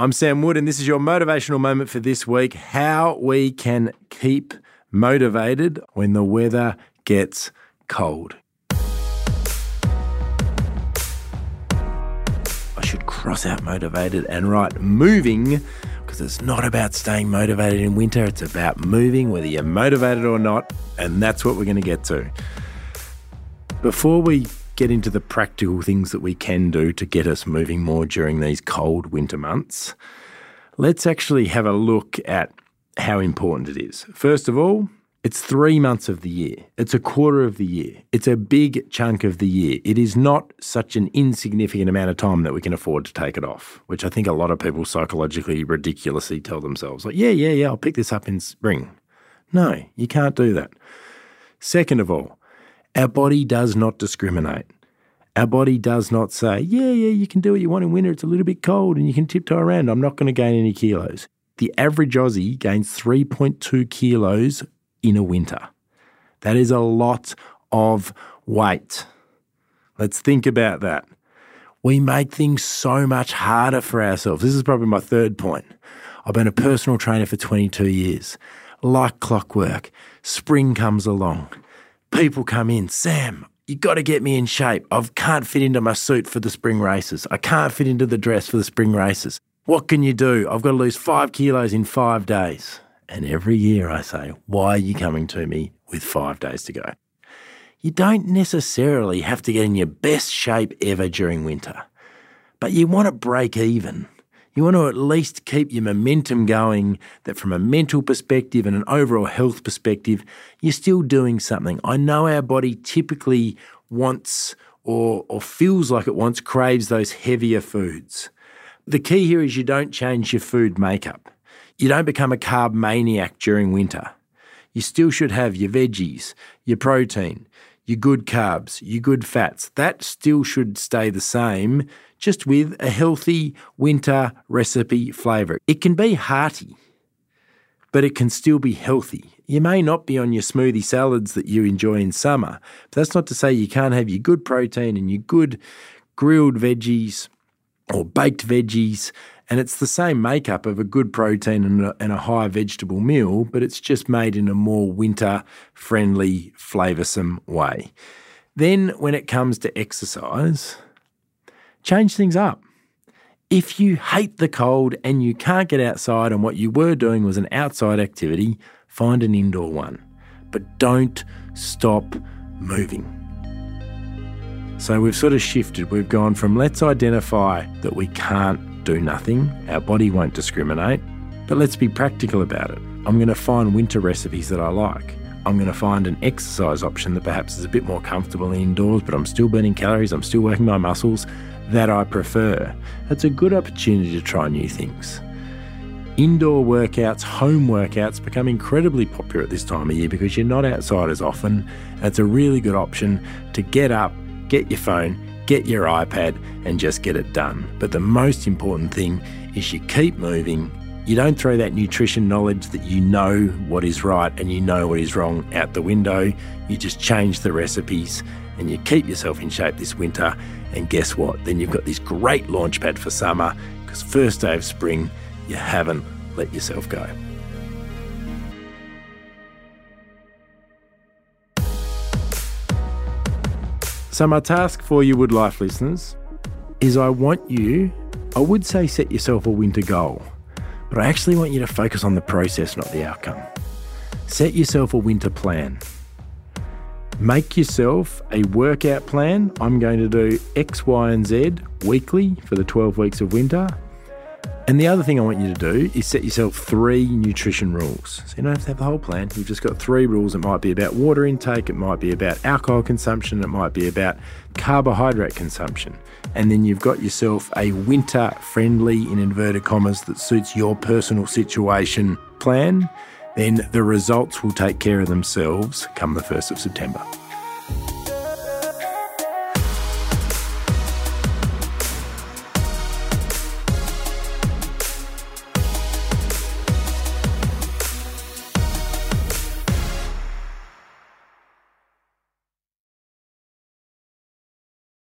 I'm Sam Wood, and this is your motivational moment for this week how we can keep motivated when the weather gets cold. I should cross out motivated and write moving because it's not about staying motivated in winter, it's about moving, whether you're motivated or not, and that's what we're going to get to. Before we get into the practical things that we can do to get us moving more during these cold winter months, let's actually have a look at how important it is. First of all, it's three months of the year. It's a quarter of the year. It's a big chunk of the year. It is not such an insignificant amount of time that we can afford to take it off, which I think a lot of people psychologically ridiculously tell themselves, like, yeah, yeah, yeah, I'll pick this up in spring. No, you can't do that. Second of all, our body does not discriminate. Our body does not say, yeah, yeah, you can do what you want in winter. It's a little bit cold and you can tiptoe around. I'm not going to gain any kilos. The average Aussie gains 3.2 kilos in a winter. That is a lot of weight. Let's think about that. We make things so much harder for ourselves. This is probably my third point. I've been a personal trainer for 22 years. Like clockwork, spring comes along. People come in, Sam, you got to get me in shape. I can't fit into my suit for the spring races. I can't fit into the dress for the spring races. What can you do? I've got to lose five kilos in five days. And every year I say, why are you coming to me with five days to go? You don't necessarily have to get in your best shape ever during winter, but you want to break even. You want to at least keep your momentum going, that from a mental perspective and an overall health perspective, you're still doing something. I know our body typically wants or, or feels like it wants, craves those heavier foods. The key here is you don't change your food makeup. You don't become a carb maniac during winter. You still should have your veggies, your protein, your good carbs, your good fats. That still should stay the same, just with a healthy winter recipe flavour. It can be hearty, but it can still be healthy. You may not be on your smoothie salads that you enjoy in summer, but that's not to say you can't have your good protein and your good grilled veggies or baked veggies and it's the same makeup of a good protein and a, and a high vegetable meal, but it's just made in a more winter friendly, flavoursome way. Then, when it comes to exercise, change things up. If you hate the cold and you can't get outside and what you were doing was an outside activity, find an indoor one. But don't stop moving. So we've sort of shifted. We've gone from let's identify that we can't do nothing, our body won't discriminate. But let's be practical about it. I'm going to find winter recipes that I like. I'm going to find an exercise option that perhaps is a bit more comfortable indoors, but I'm still burning calories, I'm still working my muscles that I prefer. It's a good opportunity to try new things. Indoor workouts, home workouts become incredibly popular at this time of year because you're not outside as often. It's a really good option to get up, get your phone, get your iPad and just get it done. But the most important thing is you keep moving. You don't throw that nutrition knowledge that you know what is right and you know what is wrong out the window. You just change the recipes and you keep yourself in shape this winter. And guess what? Then you've got this great launch pad for summer because first day of spring, you haven't let yourself go. So, my task for you, Wood Life listeners, is I want you, I would say set yourself a winter goal, but I actually want you to focus on the process, not the outcome. Set yourself a winter plan. Make yourself a workout plan. I'm going to do X, Y, and Z weekly for the 12 weeks of winter. And the other thing I want you to do is set yourself three nutrition rules. So you don't have to have the whole plan. You've just got three rules. It might be about water intake, it might be about alcohol consumption, it might be about carbohydrate consumption. And then you've got yourself a winter friendly, in inverted commas, that suits your personal situation plan. Then the results will take care of themselves come the 1st of September.